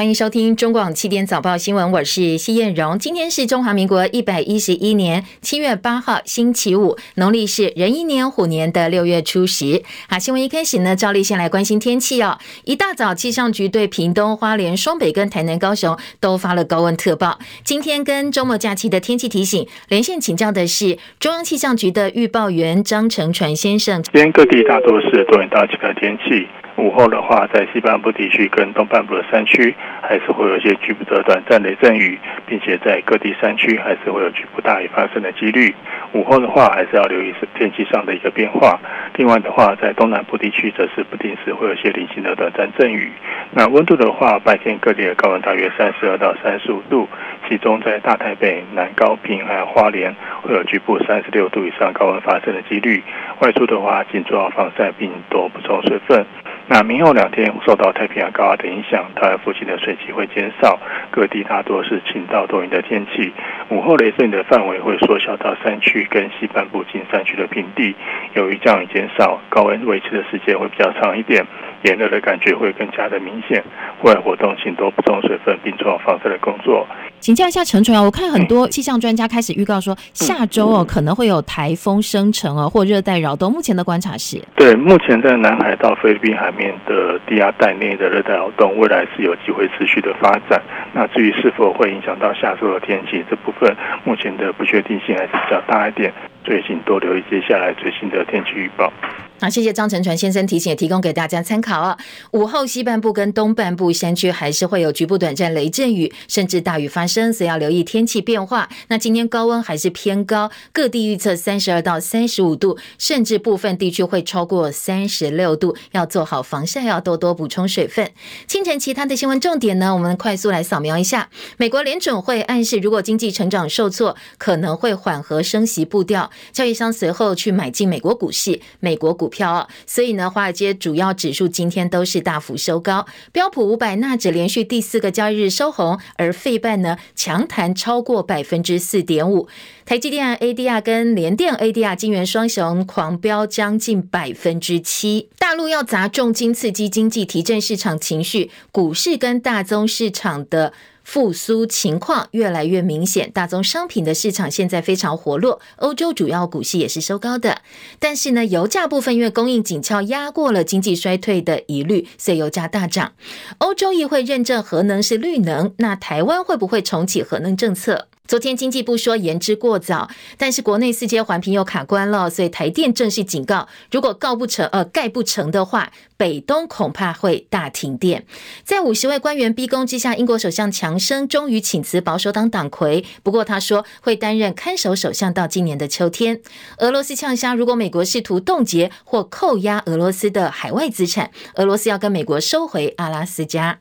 欢迎收听中广七点早报新闻，我是谢燕荣。今天是中华民国一百一十一年七月八号，星期五，农历是壬寅年虎年的六月初十。好，新闻一开始呢，照例先来关心天气哦。一大早，气象局对屏东、花莲、双北跟台南、高雄都发了高温特报。今天跟周末假期的天气提醒，连线请教的是中央气象局的预报员张成传先生。今天各地大多是多云到晴的天气。午后的话，在西半部地区跟东半部的山区，还是会有一些局部的短暂雷阵雨，并且在各地山区还是会有局部大雨发生的几率。午后的话，还是要留意天气上的一个变化。另外的话，在东南部地区则是不定时会有一些零星的短暂阵雨。那温度的话，白天各地的高温大约三十二到三十五度，其中在大台北、南高屏还有花莲，会有局部三十六度以上高温发生的几率。外出的话，请做好防晒，并多补充水分。那明后两天受到太平洋高压的影响，台湾附近的水汽会减少，各地大多是晴到多云的天气。午后雷阵雨的范围会缩小到山区跟西半部近山区的平地，由于降雨减少，高温维持的时间会比较长一点，炎热的感觉会更加的明显。户外活动请多补充水分，并做好防晒的工作。请教一下陈传啊，我看很多气象专家开始预告说，下周哦可能会有台风生成哦，或热带扰动。目前的观察是，对，目前在南海到菲律宾海面的低压带内的热带扰动，未来是有机会持续的发展。那至于是否会影响到下周的天气，这部分目前的不确定性还是比较大一点，所以请多留意接下来最新的天气预报。好，谢谢张成传先生提醒，也提供给大家参考啊。午后西半部跟东半部山区还是会有局部短暂雷阵雨，甚至大雨发生，所以要留意天气变化。那今天高温还是偏高，各地预测三十二到三十五度，甚至部分地区会超过三十六度，要做好防晒，要多多补充水分。清晨其他的新闻重点呢，我们快速来扫描一下。美国联准会暗示，如果经济成长受挫，可能会缓和升息步调。交易商随后去买进美国股市，美国股。股票，所以呢，华尔街主要指数今天都是大幅收高，标普五百纳指连续第四个交易日收红，而费半呢强弹超过百分之四点五，台积电 ADR 跟联电 ADR 金圆双雄狂飙将近百分之七，大陆要砸重金刺激经济，提振市场情绪，股市跟大宗市场的。复苏情况越来越明显，大宗商品的市场现在非常活络，欧洲主要股市也是收高的。但是呢，油价部分因为供应紧俏，压过了经济衰退的疑虑，所以油价大涨。欧洲议会认证核能是绿能，那台湾会不会重启核能政策？昨天经济部说言之过早，但是国内四阶环评又卡关了，所以台电正式警告，如果告不成，呃，盖不成的话，北东恐怕会大停电。在五十位官员逼宫之下，英国首相强生终于请辞保守党党魁，不过他说会担任看守首相到今年的秋天。俄罗斯呛声，如果美国试图冻结或扣押俄罗斯的海外资产，俄罗斯要跟美国收回阿拉斯加。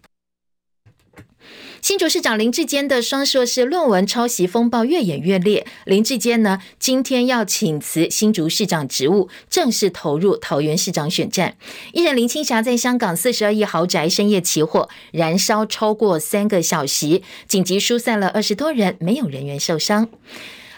新竹市长林志坚的双硕士论文抄袭风暴越演越烈，林志坚呢今天要请辞新竹市长职务，正式投入桃园市长选战。艺人林青霞在香港四十二亿豪宅深夜起火，燃烧超过三个小时，紧急疏散了二十多人，没有人员受伤。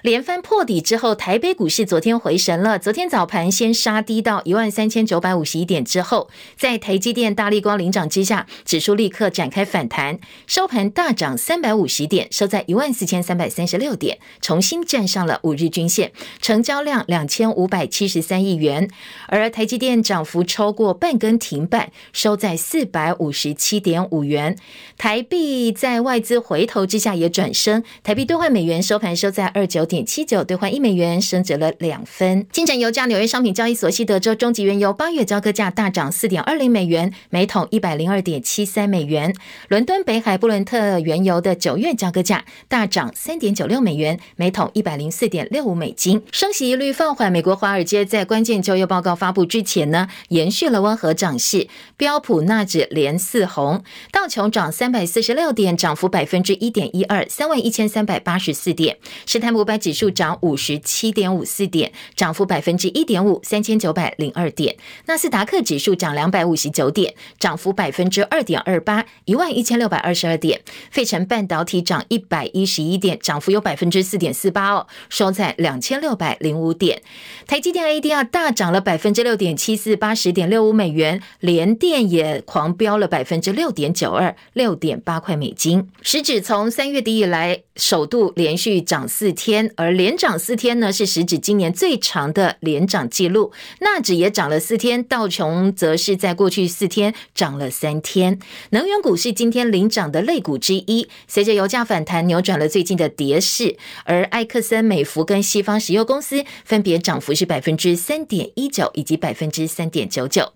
连番破底之后，台北股市昨天回神了。昨天早盘先杀低到一万三千九百五十一点之后，在台积电、大立光领涨之下，指数立刻展开反弹，收盘大涨三百五十点，收在一万四千三百三十六点，重新站上了五日均线，成交量两千五百七十三亿元。而台积电涨幅超过半根停板，收在四百五十七点五元。台币在外资回头之下也转升，台币兑换美元收盘收在二九点七九兑换一美元，升值了两分。清晨油价，纽约商品交易所西德州中级原油八月交割价大涨四点二零美元，每桶一百零二点七三美元。伦敦北海布伦特原油的九月交割价大涨三点九六美元，每桶一百零四点六五美金。升息率放缓，美国华尔街在关键就业报告发布之前呢，延续了温和涨势。标普纳指连四红，道琼涨三百四十六点，涨幅百分之一点一二，三万一千三百八十四点。史坦普百指数涨五十七点五四点，涨幅百分之一点五，三千九百零二点。纳斯达克指数涨两百五十九点，涨幅百分之二点二八，一万一千六百二十二点。费城半导体涨一百一十一点，涨幅有百分之四点四八哦，收在两千六百零五点。台积电 ADR 大涨了百分之六点七四，八十点六五美元。联电也狂飙了百分之六点九二，六点八块美金。时指从三月底以来首度连续涨四天，而连涨四天呢，是时指今年最长的连涨记录。纳指也涨了四天，道琼则是在过去四天涨了三天。能源股是今天领涨的类股之一，随着油价反弹，扭转了最近的跌势。而埃克森美孚跟西方石油公司分别涨幅是百分之三点一九以及百分之三点九九。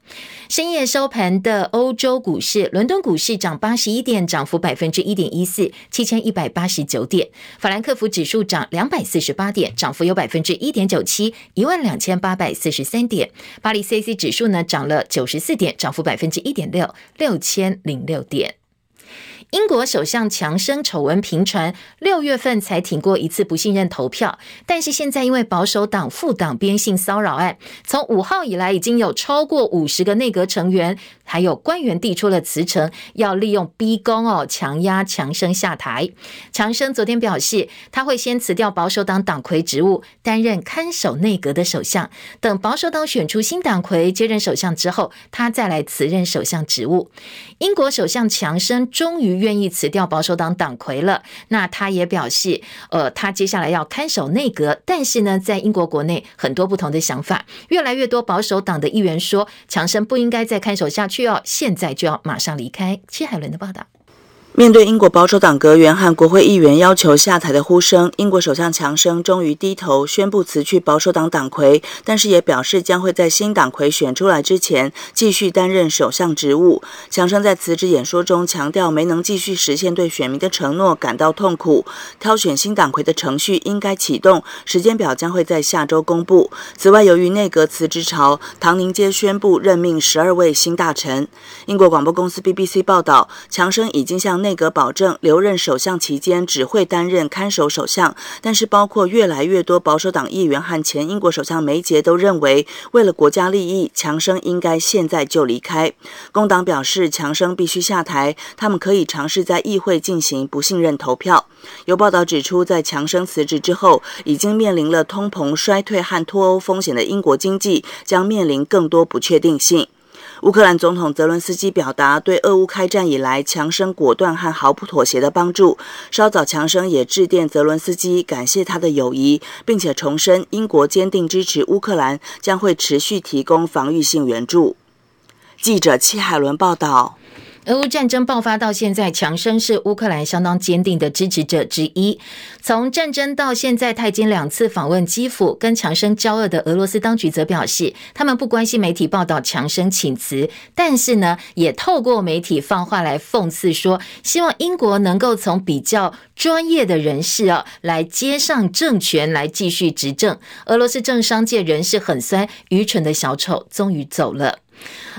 深夜收盘的欧洲股市，伦敦股市涨八十一点，涨幅百分之一点一四，七千一百八十九点。法兰克福指数涨两百四十八点，涨幅有百分之一点九七，一万两千八百四十三点。巴黎 c c 指数呢涨了九十四点，涨幅百分之一点六，六千零六点。英国首相强生丑闻频传，六月份才挺过一次不信任投票，但是现在因为保守党副党鞭性骚扰案，从五号以来已经有超过五十个内阁成员还有官员递出了辞呈，要利用逼宫哦强压强生下台。强生昨天表示，他会先辞掉保守党党魁职务，担任看守内阁的首相，等保守党选出新党魁接任首相之后，他再来辞任首相职务。英国首相强生终于。愿意辞掉保守党党魁了，那他也表示，呃，他接下来要看守内阁。但是呢，在英国国内很多不同的想法，越来越多保守党的议员说，强生不应该再看守下去哦，现在就要马上离开。戚海伦的报道。面对英国保守党阁员和国会议员要求下台的呼声，英国首相强生终于低头宣布辞去保守党党魁，但是也表示将会在新党魁选出来之前继续担任首相职务。强生在辞职演说中强调，没能继续实现对选民的承诺，感到痛苦。挑选新党魁的程序应该启动，时间表将会在下周公布。此外，由于内阁辞职潮，唐宁街宣布任命十二位新大臣。英国广播公司 BBC 报道，强生已经向内阁保证留任首相期间只会担任看守首相，但是包括越来越多保守党议员和前英国首相梅杰都认为，为了国家利益，强生应该现在就离开。工党表示，强生必须下台，他们可以尝试在议会进行不信任投票。有报道指出，在强生辞职之后，已经面临了通膨衰退和脱欧风险的英国经济将面临更多不确定性。乌克兰总统泽伦斯基表达对俄乌开战以来强生果断和毫不妥协的帮助。稍早，强生也致电泽伦斯基，感谢他的友谊，并且重申英国坚定支持乌克兰，将会持续提供防御性援助。记者戚海伦报道。俄乌战争爆发到现在，强生是乌克兰相当坚定的支持者之一。从战争到现在，他已经两次访问基辅。跟强生交恶的俄罗斯当局则表示，他们不关心媒体报道强生请辞，但是呢，也透过媒体放话来讽刺说，希望英国能够从比较专业的人士啊来接上政权，来继续执政。俄罗斯政商界人士很酸，愚蠢的小丑终于走了。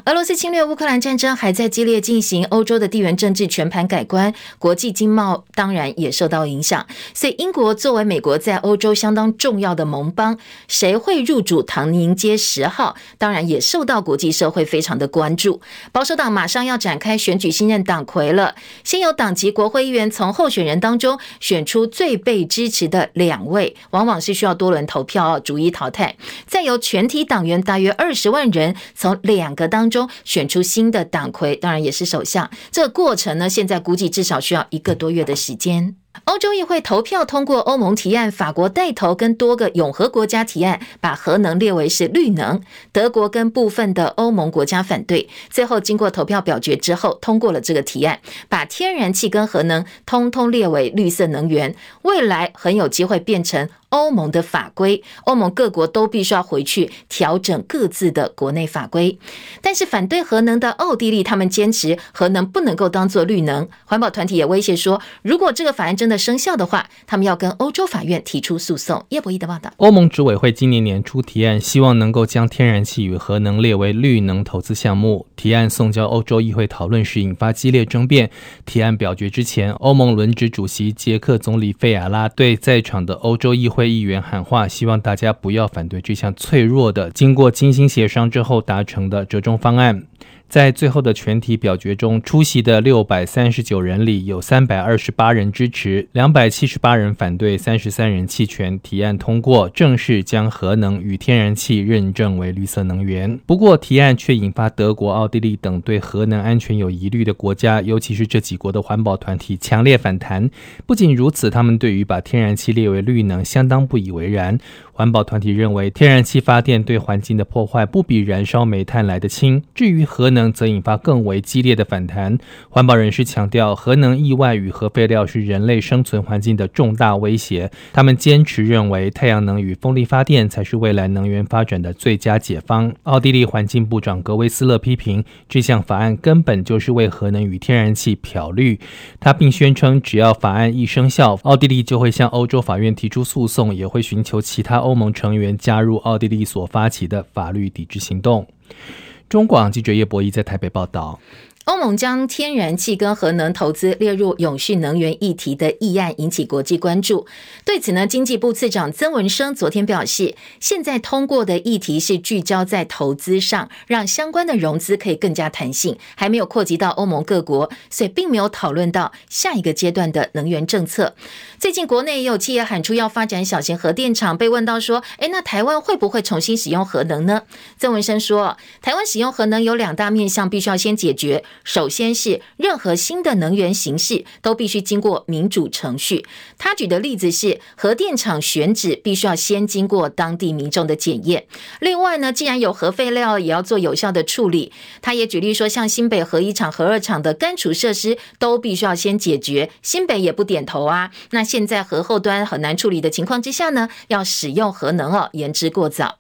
俄罗斯侵略乌克兰战争还在激烈进行，欧洲的地缘政治全盘改观，国际经贸当然也受到影响。所以，英国作为美国在欧洲相当重要的盟邦，谁会入主唐宁街十号，当然也受到国际社会非常的关注。保守党马上要展开选举新任党魁了，先由党籍国会议员从候选人当中选出最被支持的两位，往往是需要多轮投票逐一淘汰，再由全体党员大约二十万人从两格当中选出新的党魁，当然也是首相。这个过程呢，现在估计至少需要一个多月的时间。欧洲议会投票通过欧盟提案，法国带头跟多个永和国家提案，把核能列为是绿能。德国跟部分的欧盟国家反对，最后经过投票表决之后，通过了这个提案，把天然气跟核能通通列为绿色能源，未来很有机会变成欧盟的法规。欧盟各国都必须要回去调整各自的国内法规。但是反对核能的奥地利，他们坚持核能不能够当做绿能。环保团体也威胁说，如果这个法案真真的生效的话，他们要跟欧洲法院提出诉讼。叶博弈的报道，欧盟执委会今年年初提案，希望能够将天然气与核能列为绿能投资项目。提案送交欧洲议会讨论时，引发激烈争辩。提案表决之前，欧盟轮值主席捷克总理费亚拉对在场的欧洲议会议员喊话，希望大家不要反对这项脆弱的、经过精心协商之后达成的折中方案。在最后的全体表决中，出席的六百三十九人里，有三百二十八人支持，两百七十八人反对，三十三人弃权，提案通过，正式将核能与天然气认证为绿色能源。不过，提案却引发德国、奥地利等对核能安全有疑虑的国家，尤其是这几国的环保团体强烈反弹。不仅如此，他们对于把天然气列为绿能相当不以为然。环保团体认为，天然气发电对环境的破坏不比燃烧煤炭来得轻。至于核能，则引发更为激烈的反弹。环保人士强调，核能意外与核废料是人类生存环境的重大威胁。他们坚持认为，太阳能与风力发电才是未来能源发展的最佳解方。奥地利环境部长格威斯勒批评这项法案根本就是为核能与天然气漂绿。他并宣称，只要法案一生效，奥地利就会向欧洲法院提出诉讼，也会寻求其他。欧盟成员加入奥地利所发起的法律抵制行动。中广记者叶博弈在台北报道。欧盟将天然气跟核能投资列入永续能源议题的议案引起国际关注。对此呢，经济部次长曾文生昨天表示，现在通过的议题是聚焦在投资上，让相关的融资可以更加弹性，还没有扩及到欧盟各国，所以并没有讨论到下一个阶段的能源政策。最近国内也有企业喊出要发展小型核电厂，被问到说：“诶，那台湾会不会重新使用核能呢？”曾文生说：“台湾使用核能有两大面向，必须要先解决。”首先是任何新的能源形式都必须经过民主程序。他举的例子是核电厂选址必须要先经过当地民众的检验。另外呢，既然有核废料，也要做有效的处理。他也举例说，像新北核一厂、核二厂的干储设施都必须要先解决。新北也不点头啊。那现在核后端很难处理的情况之下呢，要使用核能哦，言之过早。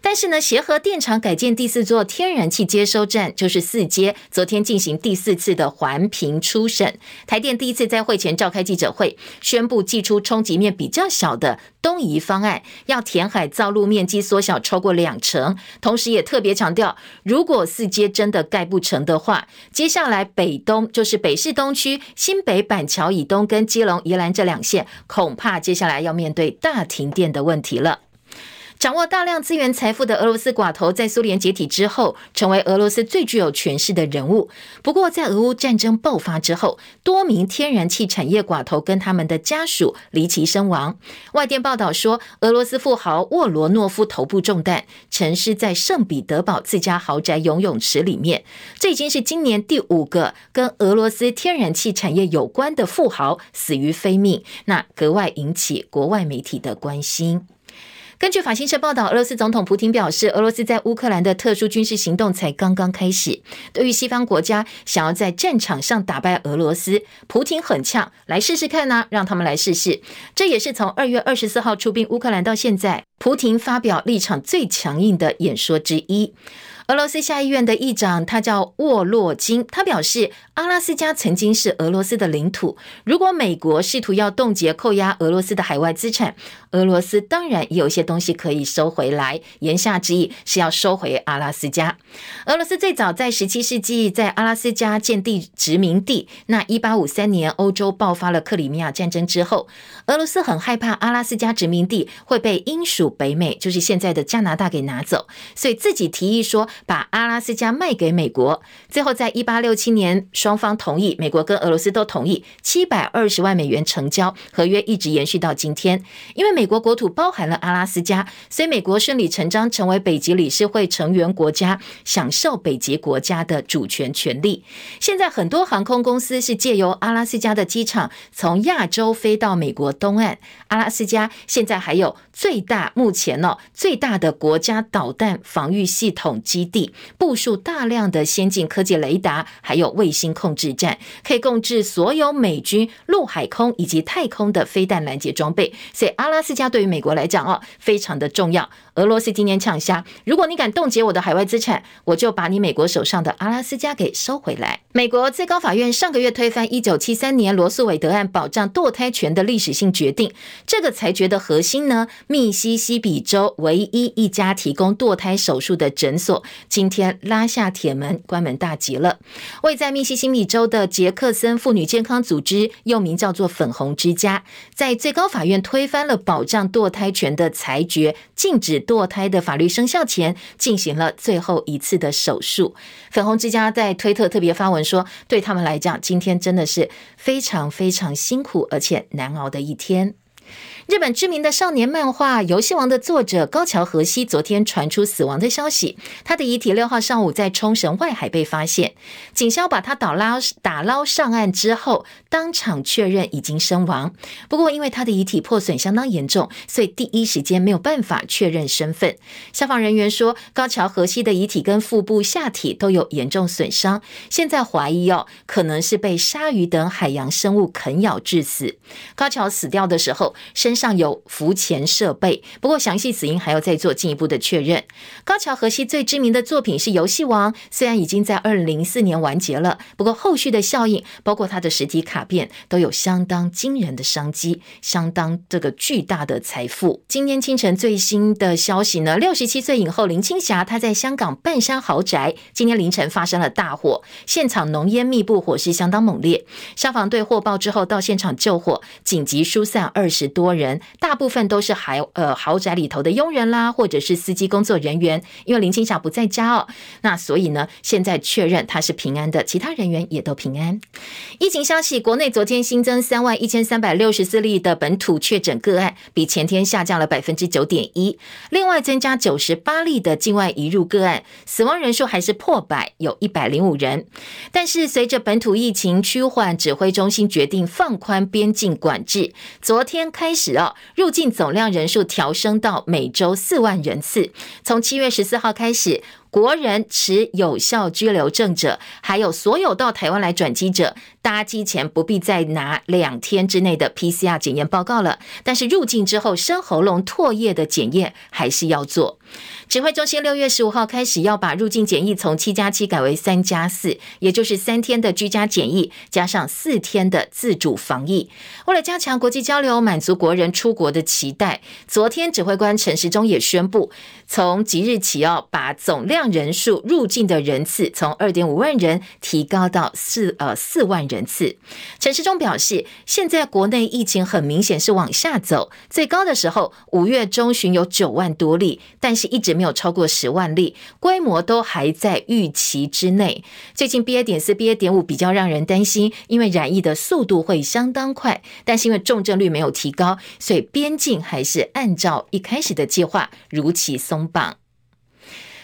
但是呢，协和电厂改建第四座天然气接收站就是四接，昨天进行第四次的环评初审。台电第一次在会前召开记者会，宣布祭出冲击面比较小的东移方案，要填海造陆面积缩小超过两成。同时也特别强调，如果四接真的盖不成的话，接下来北东就是北市东区、新北板桥以东跟基隆、宜兰这两线，恐怕接下来要面对大停电的问题了。掌握大量资源财富的俄罗斯寡头，在苏联解体之后，成为俄罗斯最具有权势的人物。不过，在俄乌战争爆发之后，多名天然气产业寡头跟他们的家属离奇身亡。外电报道说，俄罗斯富豪沃罗诺夫头部中弹，沉尸在圣彼得堡自家豪宅游泳池里面。这已经是今年第五个跟俄罗斯天然气产业有关的富豪死于非命，那格外引起国外媒体的关心。根据法新社报道，俄罗斯总统普京表示，俄罗斯在乌克兰的特殊军事行动才刚刚开始。对于西方国家想要在战场上打败俄罗斯，普京很呛，来试试看呢、啊，让他们来试试。这也是从二月二十四号出兵乌克兰到现在，普京发表立场最强硬的演说之一。俄罗斯下议院的议长，他叫沃洛金。他表示，阿拉斯加曾经是俄罗斯的领土。如果美国试图要冻结、扣押俄罗斯的海外资产，俄罗斯当然也有一些东西可以收回来。言下之意是要收回阿拉斯加。俄罗斯最早在十七世纪在阿拉斯加建地殖民地。那一八五三年欧洲爆发了克里米亚战争之后，俄罗斯很害怕阿拉斯加殖民地会被英属北美，就是现在的加拿大给拿走，所以自己提议说。把阿拉斯加卖给美国，最后在一八六七年，双方同意，美国跟俄罗斯都同意，七百二十万美元成交，合约一直延续到今天。因为美国国土包含了阿拉斯加，所以美国顺理成章成为北极理事会成员国家，享受北极国家的主权权利。现在很多航空公司是借由阿拉斯加的机场从亚洲飞到美国东岸。阿拉斯加现在还有最大，目前呢最大的国家导弹防御系统基地，部署大量的先进科技雷达，还有卫星控制站，可以控制所有美军陆海空以及太空的飞弹拦截装备。所以阿拉斯加对于美国来讲哦，非常的重要。俄罗斯今年呛下，如果你敢冻结我的海外资产，我就把你美国手上的阿拉斯加给收回来。美国最高法院上个月推翻一九七三年罗诉韦德案保障堕胎权的历史性决定。这个裁决的核心呢，密西西比州唯一一家提供堕胎手术的诊所今天拉下铁门，关门大吉了。位在密西西比州的杰克森妇女健康组织，又名叫做粉红之家，在最高法院推翻了保障堕胎权的裁决，禁止堕胎的法律生效前，进行了最后一次的手术。粉红之家在推特特别发文说，对他们来讲，今天真的是非常非常辛苦而且难熬的一天。日本知名的少年漫画《游戏王》的作者高桥和希昨天传出死亡的消息，他的遗体六号上午在冲绳外海被发现，警消把他打捞打捞上岸之后，当场确认已经身亡。不过因为他的遗体破损相当严重，所以第一时间没有办法确认身份。消防人员说，高桥和希的遗体跟腹部、下体都有严重损伤，现在怀疑哦，可能是被鲨鱼等海洋生物啃咬致死。高桥死掉的时候身上有浮潜设备，不过详细死因还要再做进一步的确认。高桥和希最知名的作品是《游戏王》，虽然已经在二零零四年完结了，不过后续的效应，包括他的实体卡片，都有相当惊人的商机，相当这个巨大的财富。今天清晨最新的消息呢，六十七岁影后林青霞，她在香港半山豪宅，今天凌晨发生了大火，现场浓烟密布，火势相当猛烈。消防队获报之后到现场救火，紧急疏散二十多人。大部分都是豪呃豪宅里头的佣人啦，或者是司机工作人员。因为林青霞不在家哦，那所以呢，现在确认她是平安的，其他人员也都平安。疫情消息，国内昨天新增三万一千三百六十四例的本土确诊个案，比前天下降了百分之九点一。另外增加九十八例的境外移入个案，死亡人数还是破百，有一百零五人。但是随着本土疫情趋缓，指挥中心决定放宽边境管制，昨天开始。入境总量人数调升到每周四万人次，从七月十四号开始。国人持有效居留证者，还有所有到台湾来转机者，搭机前不必再拿两天之内的 PCR 检验报告了。但是入境之后，深喉咙、唾液的检验还是要做。指挥中心六月十五号开始要把入境检疫从七加七改为三加四，也就是三天的居家检疫加上四天的自主防疫。为了加强国际交流，满足国人出国的期待，昨天指挥官陈时中也宣布，从即日起要把总量让人数入境的人次从二点五万人提高到四呃四万人次。陈时中表示，现在国内疫情很明显是往下走，最高的时候五月中旬有九万多例，但是一直没有超过十万例，规模都还在预期之内。最近 BA 点四、BA 点五比较让人担心，因为染疫的速度会相当快，但是因为重症率没有提高，所以边境还是按照一开始的计划如期松绑。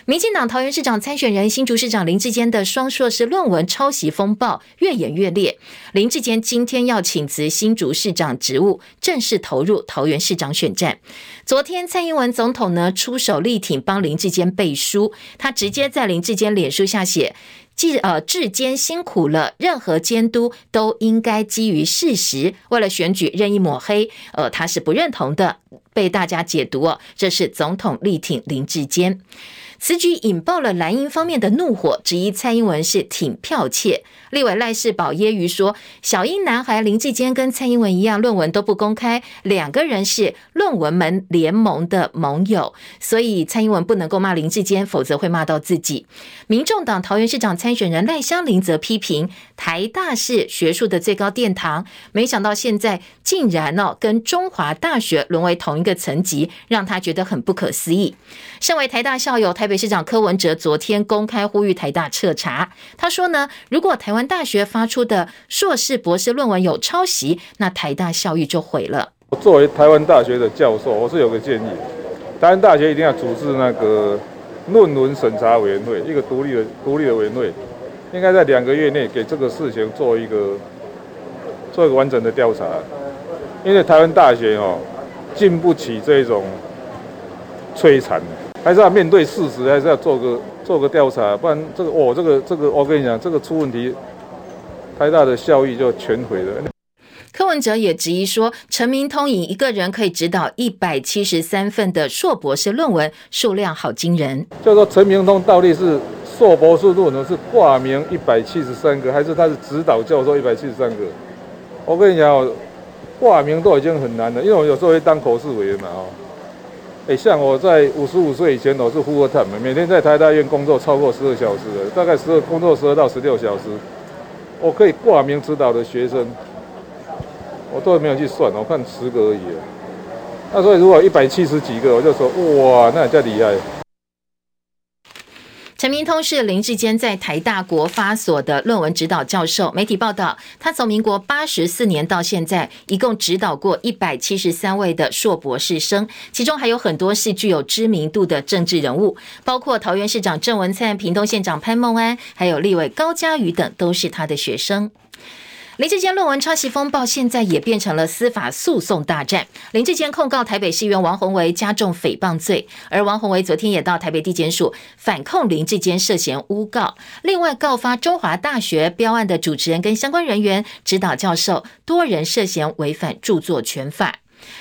民进党桃园市长参选人新竹市长林志坚的双硕士论文抄袭风暴越演越烈，林志坚今天要请辞新竹市长职务，正式投入桃园市长选战。昨天蔡英文总统呢出手力挺，帮林志坚背书，他直接在林志坚脸书下写：“智呃志坚辛苦了，任何监督都应该基于事实，为了选举任意抹黑，呃他是不认同的，被大家解读哦，这是总统力挺林志坚。”此举引爆了蓝营方面的怒火，质疑蔡英文是挺剽窃。立委赖世宝揶揄说：“小英男孩林志坚跟蔡英文一样，论文都不公开，两个人是论文门联盟的盟友，所以蔡英文不能够骂林志坚，否则会骂到自己。”民众党桃园市长参选人赖香伶则批评台大是学术的最高殿堂，没想到现在竟然哦跟中华大学沦为同一个层级，让他觉得很不可思议。身为台大校友，台北市长柯文哲昨天公开呼吁台大彻查。他说呢，如果台湾大学发出的硕士、博士论文有抄袭，那台大校誉就毁了。我作为台湾大学的教授，我是有个建议，台湾大学一定要组织那个论文审查委员会，一个独立的独立的委员会，应该在两个月内给这个事情做一个做一个完整的调查。因为台湾大学哦，经不起这种摧残。还是要面对事实，还是要做个做个调查，不然这个哦，这个这个，我跟你讲，这个出问题，太大的效益就全毁了。柯文哲也质疑说，陈明通以一个人可以指导一百七十三份的硕博士论文，数量好惊人。就说陈明通到底是硕博士论文是挂名一百七十三个，还是他是指导教授一百七十三个？我跟你讲，挂名都已经很难了，因为我有时候会当口试委员嘛，哦。哎，像我在五十五岁以前，我是 full time，每天在台大院工作超过十二小时的，大概十二工作十二到十六小时，我可以挂名指导的学生。我都没有去算，我看十个而已。那所以如果一百七十几个，我就说哇，那也叫厉害。陈明通是林志坚在台大国发所的论文指导教授。媒体报道，他从民国八十四年到现在，一共指导过一百七十三位的硕博士生，其中还有很多是具有知名度的政治人物，包括桃园市长郑文灿、屏东县长潘孟安，还有立委高嘉瑜等，都是他的学生。林志坚论文抄袭风暴，现在也变成了司法诉讼大战。林志坚控告台北市议员王宏维加重诽谤罪，而王宏维昨天也到台北地检署反控林志坚涉嫌诬告，另外告发中华大学标案的主持人跟相关人员、指导教授多人涉嫌违反著作权法。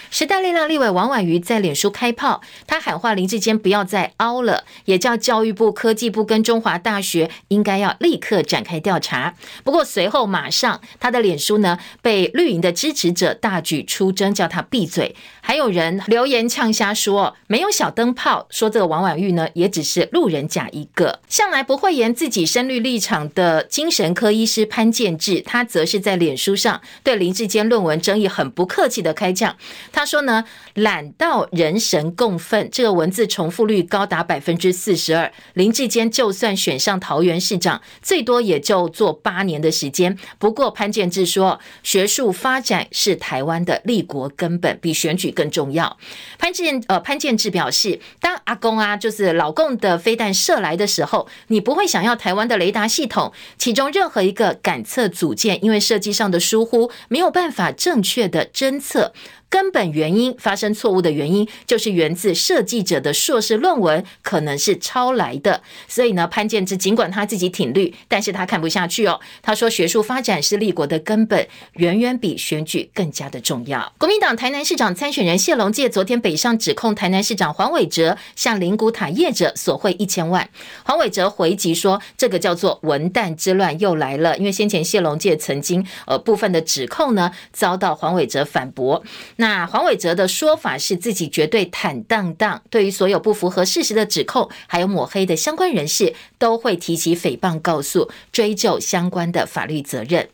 时代力量立委王婉瑜在脸书开炮，他喊话林志坚不要再凹了，也叫教育部、科技部跟中华大学应该要立刻展开调查。不过随后马上他的脸书呢被绿营的支持者大举出征，叫他闭嘴。还有人留言呛瞎说没有小灯泡，说这个王婉玉呢也只是路人甲一个。向来不讳言自己深绿立场的精神科医师潘建志，他则是在脸书上对林志坚论文争议很不客气的开讲。他说呢，懒到人神共愤，这个文字重复率高达百分之四十二。林志坚就算选上桃园市长，最多也就做八年的时间。不过潘建志说，学术发展是台湾的立国根本，比选举更重要。潘建呃潘建志表示，当阿公啊，就是老共的飞弹射来的时候，你不会想要台湾的雷达系统，其中任何一个感测组件，因为设计上的疏忽，没有办法正确的侦测。根本原因发生错误的原因，就是源自设计者的硕士论文可能是抄来的。所以呢，潘建志尽管他自己挺绿，但是他看不下去哦。他说，学术发展是立国的根本，远远比选举更加的重要。国民党台南市长参选人谢龙介昨天北上指控台南市长黄伟哲向灵骨塔业者索贿一千万。黄伟哲回击说，这个叫做文旦之乱又来了，因为先前谢龙介曾经呃部分的指控呢遭到黄伟哲反驳。那那黄伟哲的说法是自己绝对坦荡荡，对于所有不符合事实的指控，还有抹黑的相关人士，都会提起诽谤告诉，追究相关的法律责任。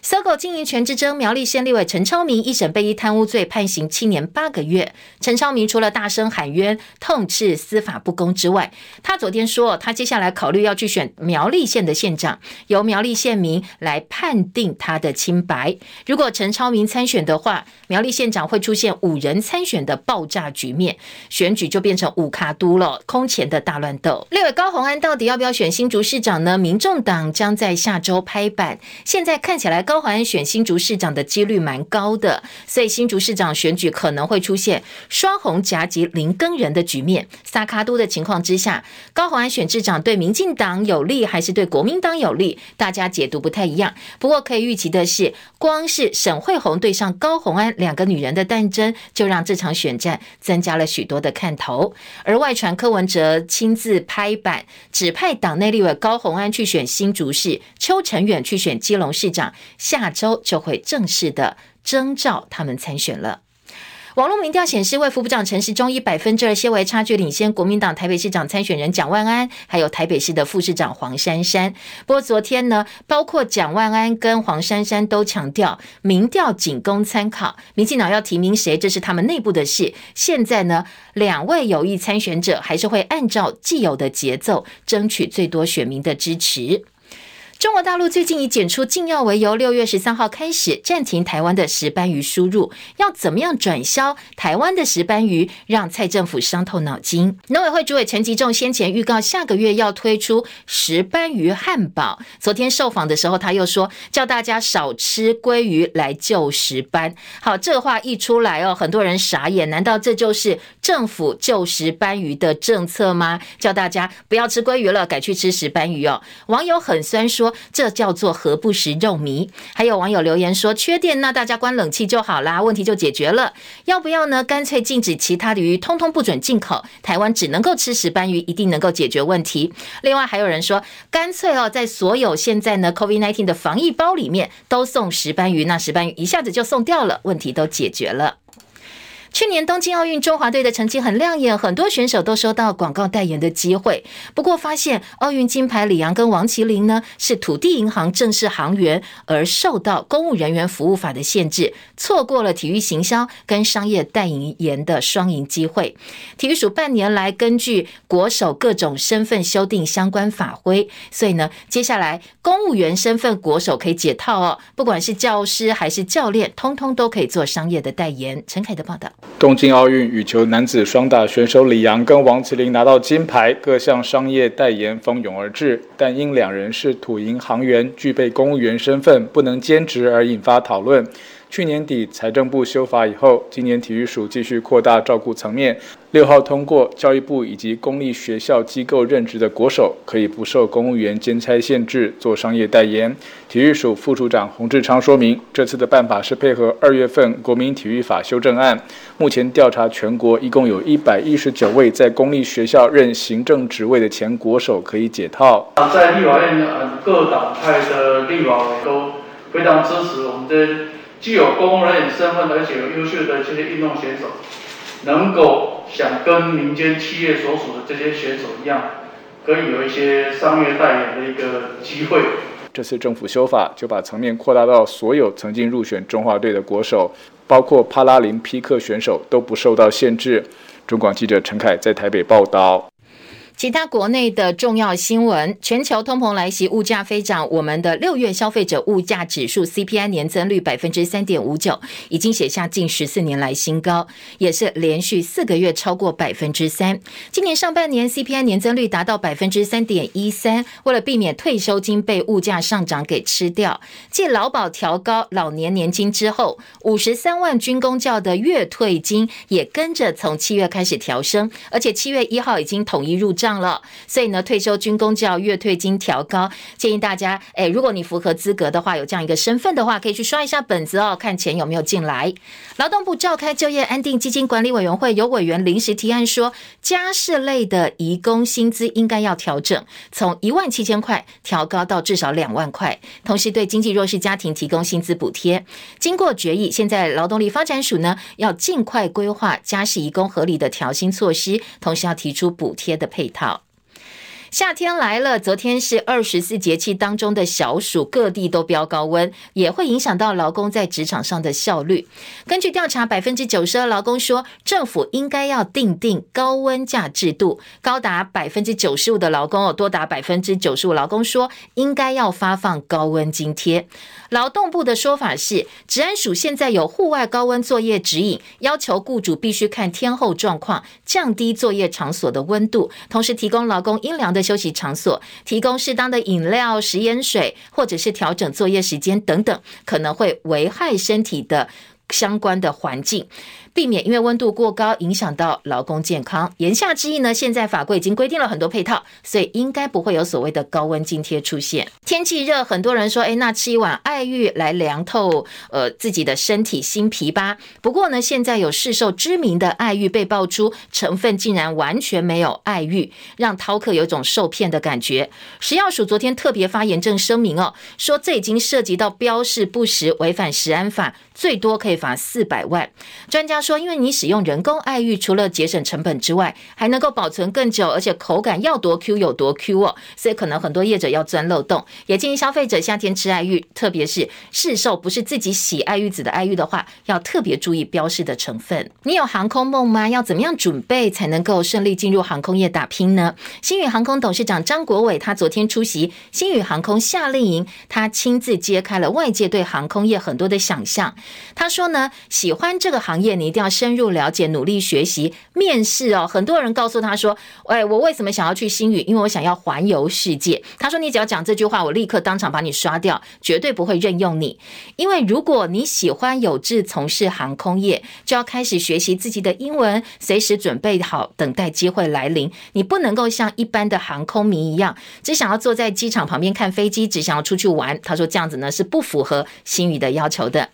搜狗经营权之争，苗栗县立委陈超明一审被依贪污罪判刑七年八个月。陈超明除了大声喊冤、痛斥司法不公之外，他昨天说，他接下来考虑要去选苗栗县的县长，由苗栗县民来判定他的清白。如果陈超明参选的话，苗栗县长会出现五人参选的爆炸局面，选举就变成五卡都了，空前的大乱斗。立委高虹安到底要不要选新竹市长呢？民众党将在下周拍板，现在看起来。高虹安选新竹市长的几率蛮高的，所以新竹市长选举可能会出现双红夹击林耕仁的局面。萨卡都的情况之下，高虹安选市长对民进党有利还是对国民党有利？大家解读不太一样。不过可以预期的是，光是沈慧虹对上高虹安两个女人的诞生，就让这场选战增加了许多的看头。而外传柯文哲亲自拍板，指派党内立委高虹安去选新竹市，邱成远去选基隆市长。下周就会正式的征召他们参选了。网络民调显示，卫副部长陈时中以百分之二些微差距领先国民党台北市长参选人蒋万安，还有台北市的副市长黄珊珊。不过昨天呢，包括蒋万安跟黄珊珊都强调，民调仅供参考，民进党要提名谁，这是他们内部的事。现在呢，两位有意参选者还是会按照既有的节奏，争取最多选民的支持。中国大陆最近以检出禁药为由，六月十三号开始暂停台湾的石斑鱼输入。要怎么样转销台湾的石斑鱼，让蔡政府伤透脑筋。农委会主委陈吉仲先前预告，下个月要推出石斑鱼汉堡。昨天受访的时候，他又说叫大家少吃鲑鱼来救石斑。好，这话一出来哦，很多人傻眼。难道这就是政府救石斑鱼的政策吗？叫大家不要吃鲑鱼了，改去吃石斑鱼哦。网友很酸说。这叫做何不食肉糜。还有网友留言说，缺电那大家关冷气就好啦，问题就解决了。要不要呢？干脆禁止其他的鱼，通通不准进口，台湾只能够吃石斑鱼，一定能够解决问题。另外还有人说，干脆哦，在所有现在呢 COVID-19 的防疫包里面都送石斑鱼，那石斑鱼一下子就送掉了，问题都解决了。去年东京奥运，中华队的成绩很亮眼，很多选手都收到广告代言的机会。不过发现奥运金牌李阳跟王麒麟呢，是土地银行正式行员，而受到公务人员服务法的限制，错过了体育行销跟商业代言的双赢机会。体育署半年来根据国手各种身份修订相关法规，所以呢，接下来公务员身份国手可以解套哦，不管是教师还是教练，通通都可以做商业的代言。陈凯的报道。东京奥运羽球男子双打选手李阳跟王麒麟拿到金牌，各项商业代言蜂拥而至，但因两人是土银行员，具备公务员身份，不能兼职而引发讨论。去年底财政部修法以后，今年体育署继续扩大照顾层面。六号通过，教育部以及公立学校机构任职的国手可以不受公务员兼差限制做商业代言。体育署副署长洪志昌说明，这次的办法是配合二月份国民体育法修正案。目前调查全国一共有一百一十九位在公立学校任行政职位的前国手可以解套。在立法院，各党派的立委都非常支持我们的。具有公务人身份而且有优秀的这些运动选手，能够想跟民间企业所属的这些选手一样，可以有一些商业代言的一个机会。这次政府修法就把层面扩大到所有曾经入选中华队的国手，包括帕拉林匹克选手都不受到限制。中广记者陈凯在台北报道。其他国内的重要新闻：全球通膨来袭，物价飞涨。我们的六月消费者物价指数 CPI 年增率百分之三点五九，已经写下近十四年来新高，也是连续四个月超过百分之三。今年上半年 CPI 年增率达到百分之三点一三。为了避免退休金被物价上涨给吃掉，继劳保调高老年年金之后，五十三万军公教的月退金也跟着从七月开始调升，而且七月一号已经统一入账。上了，所以呢，退休军公教月退金调高，建议大家，哎，如果你符合资格的话，有这样一个身份的话，可以去刷一下本子哦，看钱有没有进来。劳动部召开就业安定基金管理委员会，有委员临时提案说，家事类的移工薪资应该要调整，从一万七千块调高到至少两万块，同时对经济弱势家庭提供薪资补贴。经过决议，现在劳动力发展署呢，要尽快规划家事移工合理的调薪措施，同时要提出补贴的配套。好，夏天来了。昨天是二十四节气当中的小暑，各地都飙高温，也会影响到劳工在职场上的效率。根据调查，百分之九十二劳工说，政府应该要订定高温假制度。高达百分之九十五的劳工哦，多达百分之九十五劳工说，应该要发放高温津贴。劳动部的说法是，职安署现在有户外高温作业指引，要求雇主必须看天候状况，降低作业场所的温度，同时提供劳工阴凉的休息场所，提供适当的饮料、食盐水，或者是调整作业时间等等，可能会危害身体的相关的环境。避免因为温度过高影响到劳工健康。言下之意呢，现在法规已经规定了很多配套，所以应该不会有所谓的高温津贴出现。天气热，很多人说，哎，那吃一碗艾玉来凉透呃自己的身体心脾吧。不过呢，现在有市售知名的艾玉被爆出成分竟然完全没有艾玉，让饕客有种受骗的感觉。食药署昨天特别发严正声明哦，说这已经涉及到标示不实，违反食安法，最多可以罚四百万。专家说。因为你使用人工爱玉，除了节省成本之外，还能够保存更久，而且口感要多 Q 有多 Q 哦。所以可能很多业者要钻漏洞，也建议消费者夏天吃爱玉，特别是市售不是自己洗爱玉子的爱玉的话，要特别注意标示的成分。你有航空梦吗？要怎么样准备才能够顺利进入航空业打拼呢？星宇航空董事长张国伟他昨天出席星宇航空夏令营，他亲自揭开了外界对航空业很多的想象。他说呢，喜欢这个行业，你要深入了解，努力学习。面试哦，很多人告诉他说：“哎，我为什么想要去星宇？因为我想要环游世界。”他说：“你只要讲这句话，我立刻当场把你刷掉，绝对不会任用你。因为如果你喜欢有志从事航空业，就要开始学习自己的英文，随时准备好等待机会来临。你不能够像一般的航空迷一样，只想要坐在机场旁边看飞机，只想要出去玩。”他说：“这样子呢是不符合星宇的要求的。”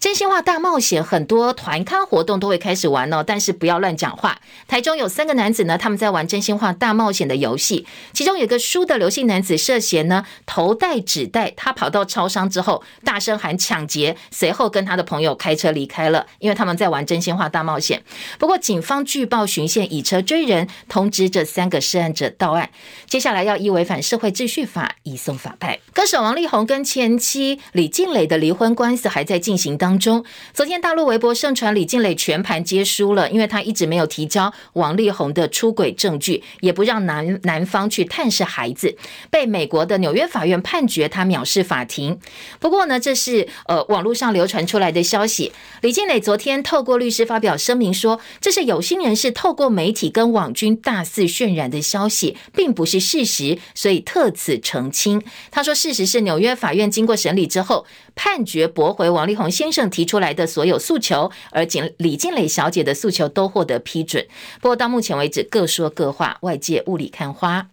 真心话大冒险，很多团刊活动都会开始玩哦，但是不要乱讲话。台中有三个男子呢，他们在玩真心话大冒险的游戏，其中有个输的刘姓男子涉嫌呢头戴纸袋，他跑到超商之后大声喊抢劫，随后跟他的朋友开车离开了，因为他们在玩真心话大冒险。不过警方据报巡线以车追人，通知这三个涉案者到案，接下来要依违反社会秩序法移送法办。歌手王力宏跟前妻李静蕾的离婚官司还在进行当中。当中，昨天大陆微博盛传李静蕾全盘皆输了，因为她一直没有提交王力宏的出轨证据，也不让男男方去探视孩子，被美国的纽约法院判决她藐视法庭。不过呢，这是呃网络上流传出来的消息。李静蕾昨天透过律师发表声明说，这是有心人士透过媒体跟网军大肆渲染的消息，并不是事实，所以特此澄清。他说，事实是纽约法院经过审理之后，判决驳回王力宏先生。提出来的所有诉求，而仅李静蕾小姐的诉求都获得批准。不过到目前为止，各说各话，外界雾里看花。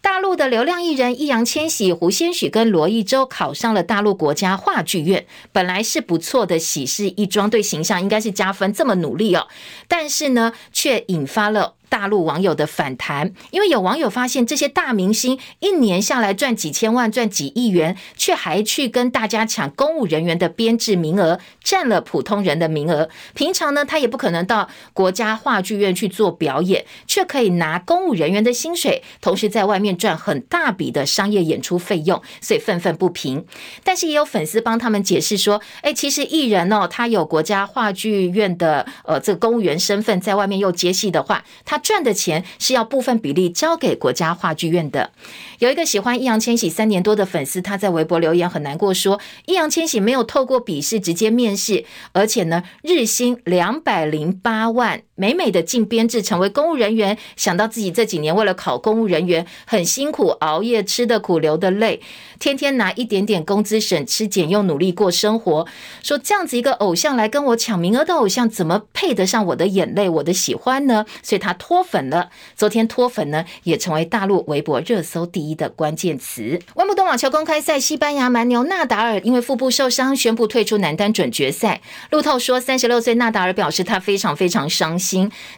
大陆的流量艺人易烊千玺、胡先煦跟罗一舟考上了大陆国家话剧院，本来是不错的喜事一桩，对形象应该是加分。这么努力哦，但是呢，却引发了。大陆网友的反弹，因为有网友发现这些大明星一年下来赚几千万、赚几亿元，却还去跟大家抢公务人员的编制名额，占了普通人的名额。平常呢，他也不可能到国家话剧院去做表演，却可以拿公务人员的薪水，同时在外面赚很大笔的商业演出费用，所以愤愤不平。但是也有粉丝帮他们解释说：“哎，其实艺人哦，他有国家话剧院的呃这个公务员身份，在外面又接戏的话，他。”赚的钱是要部分比例交给国家话剧院的。有一个喜欢易烊千玺三年多的粉丝，他在微博留言很难过，说易烊千玺没有透过笔试直接面试，而且呢，日薪两百零八万，美美的进编制成为公务人员。想到自己这几年为了考公务人员很辛苦，熬夜吃的苦流的泪，天天拿一点点工资省吃俭用努力过生活，说这样子一个偶像来跟我抢名额的偶像，怎么配得上我的眼泪，我的喜欢呢？所以他脱粉了。昨天脱粉呢，也成为大陆微博热搜第一的关键词。温布顿网球公开赛，西班牙蛮牛纳达尔因为腹部受伤，宣布退出男单准决赛。路透说，三十六岁纳达尔表示他非常非常伤心。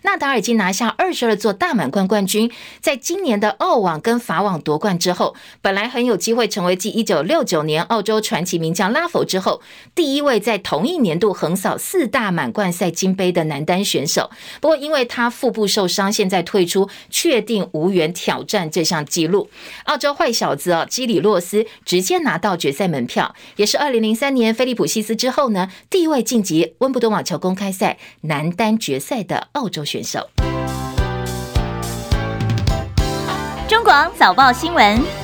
纳达尔已经拿下二十二座大满贯冠军，在今年的澳网跟法网夺冠之后，本来很有机会成为继一九六九年澳洲传奇名将拉佛之后，第一位在同一年度横扫四大满贯赛金杯的男单选手。不过因为他腹部受伤，现在退出，确定无缘挑战这项纪录。澳洲坏小子哦，基里洛斯直接拿到决赛门票，也是二零零三年菲利普西斯之后呢，第一位晋级温布顿网球公开赛男单决赛的澳洲选手。中广早报新闻。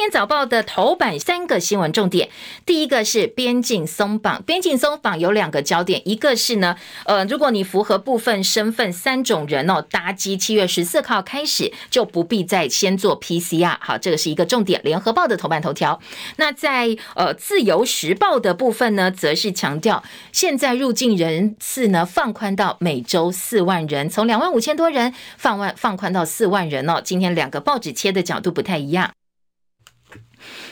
天早报的头版三个新闻重点，第一个是边境松绑，边境松绑有两个焦点，一个是呢，呃，如果你符合部分身份三种人哦，搭机七月十四号开始就不必再先做 PCR，好，这个是一个重点。联合报的头版头条，那在呃自由时报的部分呢，则是强调现在入境人次呢放宽到每周四万人，从两万五千多人放万放宽到四万人哦。今天两个报纸切的角度不太一样。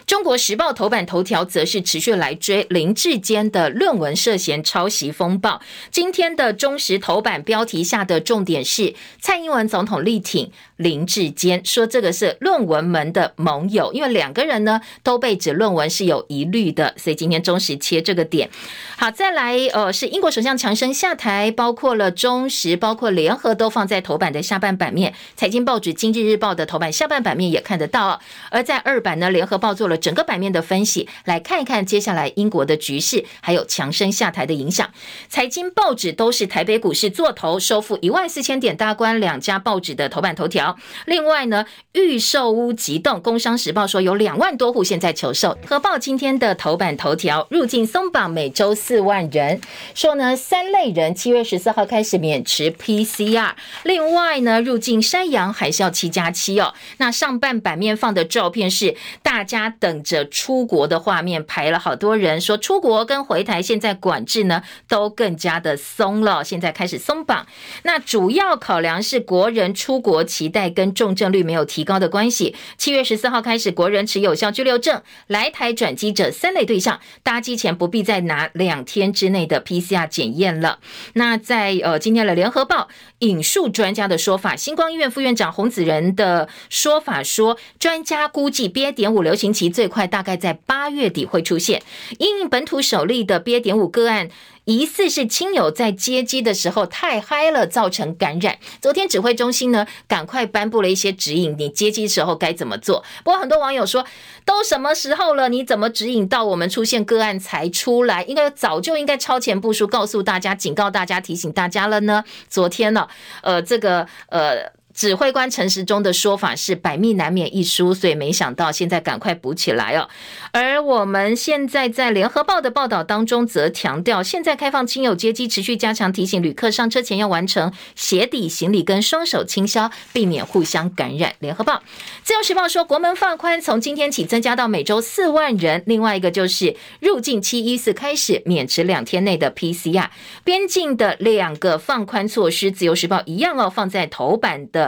中国时报头版头条则是持续来追林志坚的论文涉嫌抄袭风暴。今天的中时头版标题下的重点是蔡英文总统力挺林志坚，说这个是论文门的盟友，因为两个人呢都被指论文是有疑虑的，所以今天中时切这个点。好，再来，呃，是英国首相强生下台，包括了中时，包括联合都放在头版的下半版面。财经报纸经济日报的头版下半版面也看得到，而在二版呢，联合报做了。整个版面的分析，来看一看接下来英国的局势，还有强生下台的影响。财经报纸都是台北股市做头，收复一万四千点大关，两家报纸的头版头条。另外呢，预售屋急动，工商时报说有两万多户现在求售。合报今天的头版头条，入境松绑，每周四万人，说呢三类人七月十四号开始免持 PCR。另外呢，入境山阳还是要七加七哦。那上半版面放的照片是大家的等着出国的画面，排了好多人，说出国跟回台现在管制呢都更加的松了，现在开始松绑。那主要考量是国人出国期待跟重症率没有提高的关系。七月十四号开始，国人持有效居留证来台转机者三类对象，搭机前不必再拿两天之内的 PCR 检验了。那在呃今天的联合报引述专家的说法，星光医院副院长洪子仁的说法说，专家估计 BA. 点五流行期最快大概在八月底会出现，因应本土首例的 BA. 点五个案。疑似是亲友在接机的时候太嗨了，造成感染。昨天指挥中心呢，赶快颁布了一些指引，你接机时候该怎么做。不过很多网友说，都什么时候了，你怎么指引到我们出现个案才出来？应该早就应该超前部署，告诉大家，警告大家，提醒大家了呢。昨天呢，呃，这个呃。指挥官陈时中的说法是百密难免一疏，所以没想到现在赶快补起来哦。而我们现在在联合报的报道当中则强调，现在开放亲友接机，持续加强提醒旅客上车前要完成鞋底行李跟双手清消，避免互相感染。联合报、自由时报说，国门放宽，从今天起增加到每周四万人。另外一个就是入境七一四开始免持两天内的 PCR，边境的两个放宽措施，自由时报一样哦，放在头版的。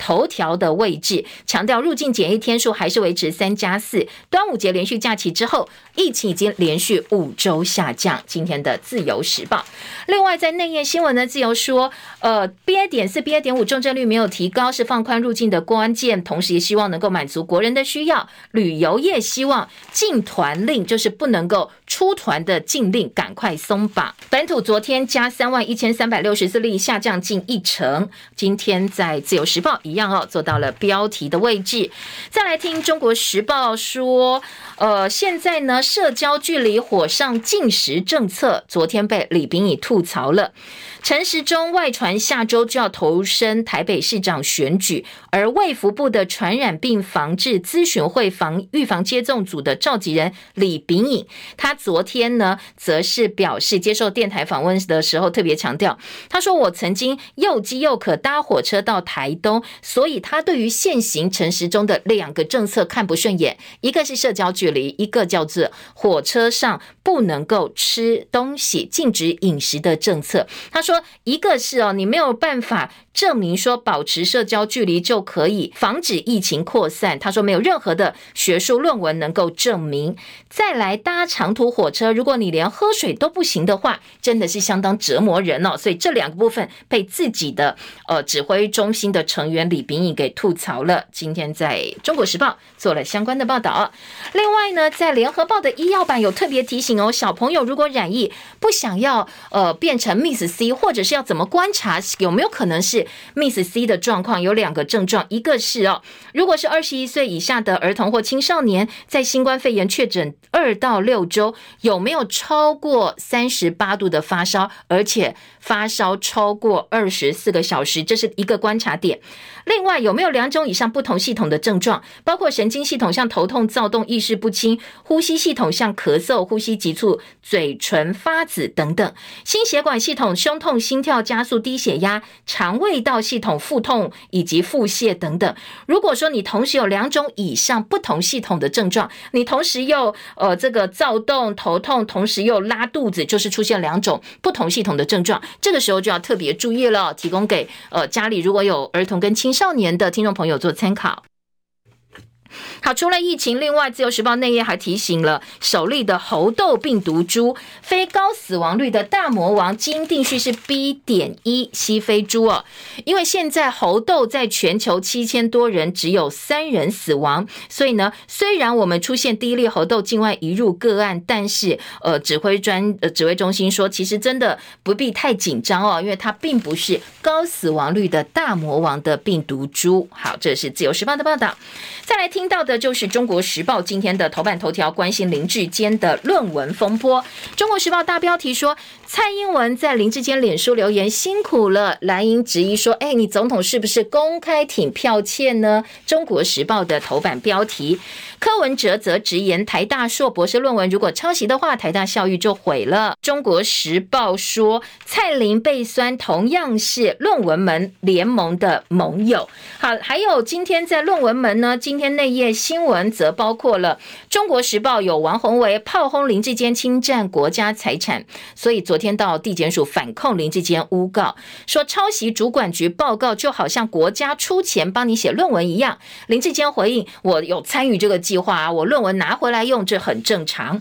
头条的位置强调，入境检疫天数还是维持三加四。端午节连续假期之后，疫情已经连续五周下降。今天的自由时报，另外在内页新闻呢，自由说，呃，BA 点四、BA 点五重症率没有提高，是放宽入境的关键，同时也希望能够满足国人的需要。旅游业希望禁团令，就是不能够出团的禁令，赶快松绑。本土昨天加三万一千三百六十四例，下降近一成。今天在自由时报一样哦，做到了标题的位置。再来听中国时报说，呃，现在呢，社交距离火上禁食政策，昨天被李秉颖吐槽了。陈时中外传下周就要投身台北市长选举，而卫福部的传染病防治咨询会防预防接种组的召集人李秉颖，他昨天呢，则是表示接受电台访问的时候特别强调，他说我曾经又饥又渴搭火车到台东，所以他对于现行陈时中的两个政策看不顺眼，一个是社交距离，一个叫做火车上不能够吃东西、禁止饮食的政策。他。说一个是哦，你没有办法证明说保持社交距离就可以防止疫情扩散。他说没有任何的学术论文能够证明。再来搭长途火车，如果你连喝水都不行的话，真的是相当折磨人哦。所以这两个部分被自己的呃指挥中心的成员李秉颖给吐槽了。今天在中国时报做了相关的报道。另外呢，在联合报的医药版有特别提醒哦，小朋友如果染疫不想要呃变成 Miss C。或者是要怎么观察有没有可能是 Miss C 的状况？有两个症状，一个是哦，如果是二十一岁以下的儿童或青少年，在新冠肺炎确诊二到六周，有没有超过三十八度的发烧，而且发烧超过二十四个小时，这是一个观察点。另外，有没有两种以上不同系统的症状，包括神经系统像头痛、躁动、意识不清；呼吸系统像咳嗽、呼吸急促、嘴唇发紫等等；心血管系统胸痛、心跳加速、低血压；肠胃道系统腹痛以及腹泻等等。如果说你同时有两种以上不同系统的症状，你同时又呃这个躁动、头痛，同时又拉肚子，就是出现两种不同系统的症状，这个时候就要特别注意了。提供给呃家里如果有儿童跟青少年的听众朋友做参考。好，除了疫情，另外《自由时报》内页还提醒了首例的猴痘病毒株，非高死亡率的大魔王基因定序是 B. 点一西非猪哦。因为现在猴痘在全球七千多人，只有三人死亡，所以呢，虽然我们出现第一例猴痘境外移入个案，但是呃，指挥专呃指挥中心说，其实真的不必太紧张哦，因为它并不是高死亡率的大魔王的病毒株。好，这是《自由时报》的报道。再来听。听到的就是《中国时报》今天的头版头条，关心林志坚的论文风波。《中国时报》大标题说，蔡英文在林志坚脸书留言辛苦了，蓝营质疑说，哎，你总统是不是公开挺票窃呢？《中国时报》的头版标题。柯文哲则直言，台大硕博士论文如果抄袭的话，台大校誉就毁了。中国时报说，蔡林被酸同样是论文门联盟的盟友。好，还有今天在论文门呢，今天内页新闻则包括了中国时报有王鸿薇炮轰林志坚侵占国家财产，所以昨天到地检署反控林志坚诬告，说抄袭主管局报告就好像国家出钱帮你写论文一样。林志坚回应，我有参与这个。计划，我论文拿回来用，这很正常。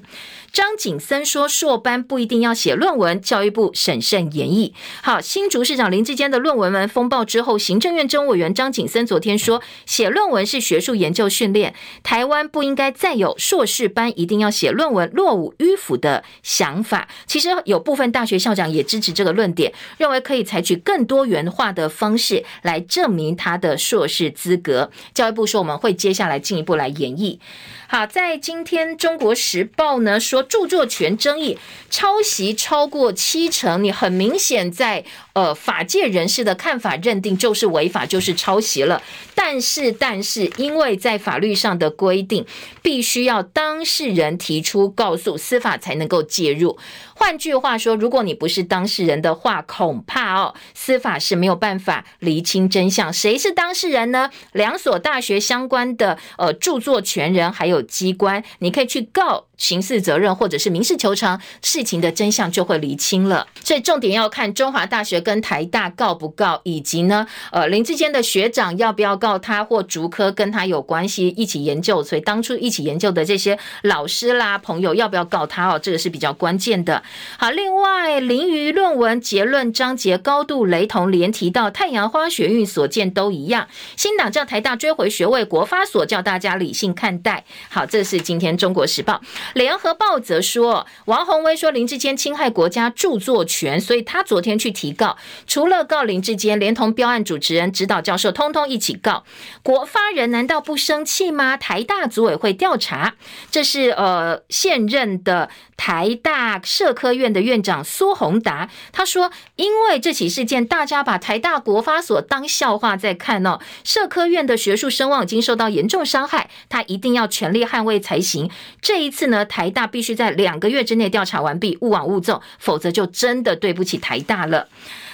张景森说：“硕班不一定要写论文。”教育部审慎研议。好，新竹市长林智坚的论文门风暴之后，行政院政务委员张景森昨天说：“写论文是学术研究训练，台湾不应该再有硕士班一定要写论文落伍迂腐的想法。”其实有部分大学校长也支持这个论点，认为可以采取更多元化的方式来证明他的硕士资格。教育部说：“我们会接下来进一步来研议。”好，在今天《中国时报》呢说，著作权争议抄袭超过七成，你很明显在呃法界人士的看法认定就是违法，就是抄袭了。但是，但是因为在法律上的规定，必须要当事人提出告诉，司法才能够介入。换句话说，如果你不是当事人的话，恐怕哦，司法是没有办法厘清真相。谁是当事人呢？两所大学相关的呃著作权人还有机关，你可以去告。刑事责任或者是民事求偿，事情的真相就会厘清了。所以重点要看中华大学跟台大告不告，以及呢，呃，林志坚的学长要不要告他，或竹科跟他有关系一起研究，所以当初一起研究的这些老师啦、朋友要不要告他哦，这个是比较关键的。好，另外林鱼论文结论章节高度雷同，连提到太阳花学运所见都一样。新党叫台大追回学位，国发所叫大家理性看待。好，这是今天中国时报。联合报则说，王宏威说林志坚侵害国家著作权，所以他昨天去提告，除了告林志坚，连同标案主持人、指导教授，通通一起告。国发人难道不生气吗？台大组委会调查，这是呃现任的台大社科院的院长苏宏达，他说，因为这起事件，大家把台大国发所当笑话在看哦，社科院的学术声望已经受到严重伤害，他一定要全力捍卫才行。这一次呢？台大必须在两个月之内调查完毕，勿枉勿纵，否则就真的对不起台大了。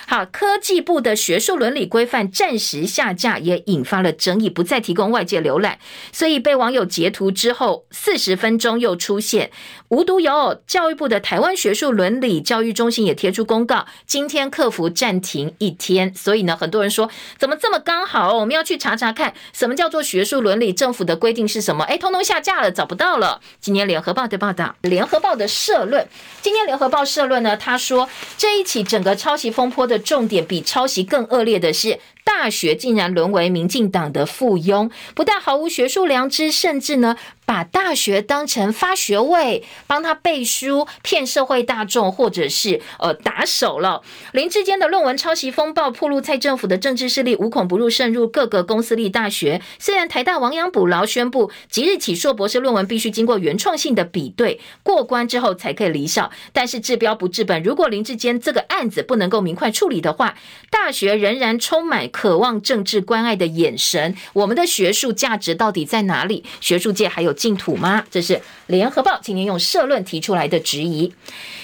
好，科技部的学术伦理规范暂时下架，也引发了争议，不再提供外界浏览，所以被网友截图之后，四十分钟又出现。无独有偶，教育部的台湾学术伦理教育中心也贴出公告，今天客服暂停一天。所以呢，很多人说，怎么这么刚好？我们要去查查看，什么叫做学术伦理？政府的规定是什么？哎，通通下架了，找不到了。今天联合报的报道，联合报的社论，今天联合报社论呢，他说这一起整个抄袭风波的。重点比抄袭更恶劣的是，大学竟然沦为民进党的附庸，不但毫无学术良知，甚至呢，把大学当成发学位，帮他背书，骗社会大众，或者是呃打手了。林志坚的论文抄袭风暴，暴露蔡政府的政治势力无孔不入，渗入各个公私立大学。虽然台大亡羊补牢，宣布即日起硕博士论文必须经过原创性的比对过关之后才可以离校，但是治标不治本。如果林志坚这个案子不能够明快处理的话，大学仍然充满渴望政治关爱的眼神。我们的学术价值到底在哪里？学术界还有净土吗？这是联合报今天用社论提出来的质疑。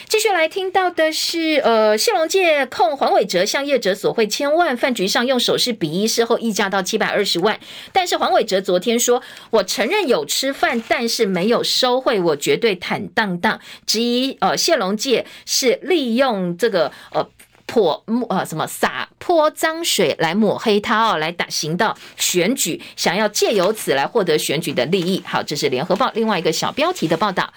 继续来听到的是，呃，谢龙介控黄伟哲向业者索贿千万，饭局上用手势比一，事后溢价到七百二十万。但是黄伟哲昨天说，我承认有吃饭，但是没有收贿，我绝对坦荡荡。质疑呃谢龙介是利用这个呃。泼抹呃什么洒泼脏水来抹黑他哦，来打行道选举，想要借由此来获得选举的利益。好，这是联合报另外一个小标题的报道。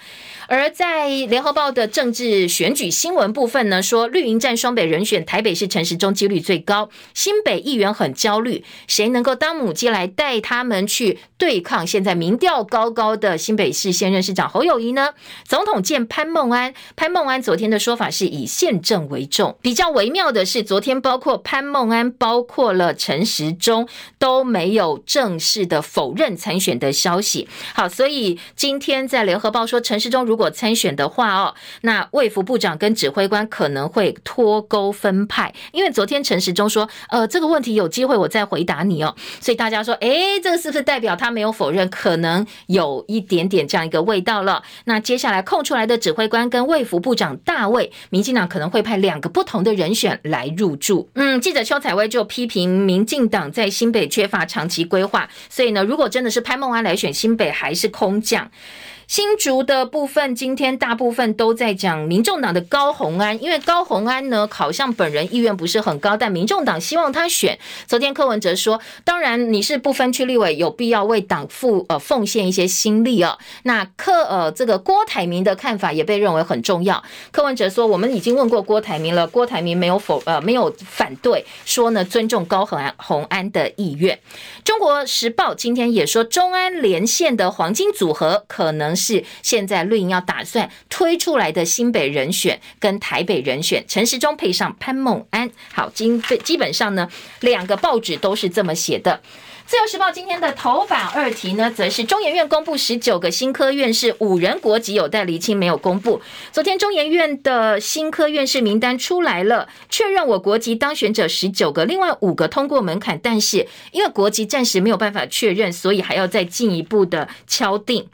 而在联合报的政治选举新闻部分呢，说绿营战双北人选，台北市陈时中几率最高，新北议员很焦虑，谁能够当母鸡来带他们去对抗现在民调高高的新北市现任市长侯友谊呢？总统见潘孟安，潘孟安昨天的说法是以宪政为重，比较稳微妙的是，昨天包括潘孟安，包括了陈时中都没有正式的否认参选的消息。好，所以今天在联合报说，陈时中如果参选的话哦，那卫福部长跟指挥官可能会脱钩分派，因为昨天陈时中说，呃，这个问题有机会我再回答你哦。所以大家说，诶，这个是不是代表他没有否认？可能有一点点这样一个味道了。那接下来空出来的指挥官跟卫福部长大卫，民进党可能会派两个不同的人选来入住。嗯，记者邱采薇就批评民进党在新北缺乏长期规划，所以呢，如果真的是潘孟安来选新北，还是空降。新竹的部分，今天大部分都在讲民众党的高虹安，因为高虹安呢，好像本人意愿不是很高，但民众党希望他选。昨天柯文哲说，当然你是不分区立委，有必要为党付呃奉献一些心力哦。那柯呃这个郭台铭的看法也被认为很重要。柯文哲说，我们已经问过郭台铭了，郭台铭没有否呃没有反对，说呢尊重高虹安虹安的意愿。中国时报今天也说，中安连线的黄金组合可能。是现在绿营要打算推出来的新北人选跟台北人选，陈时中配上潘孟安。好，基基本上呢，两个报纸都是这么写的。自由时报今天的头版二题呢，则是中研院公布十九个新科院士，五人国籍有待厘清，没有公布。昨天中研院的新科院士名单出来了，确认我国籍当选者十九个，另外五个通过门槛，但是因为国籍暂时没有办法确认，所以还要再进一步的敲定。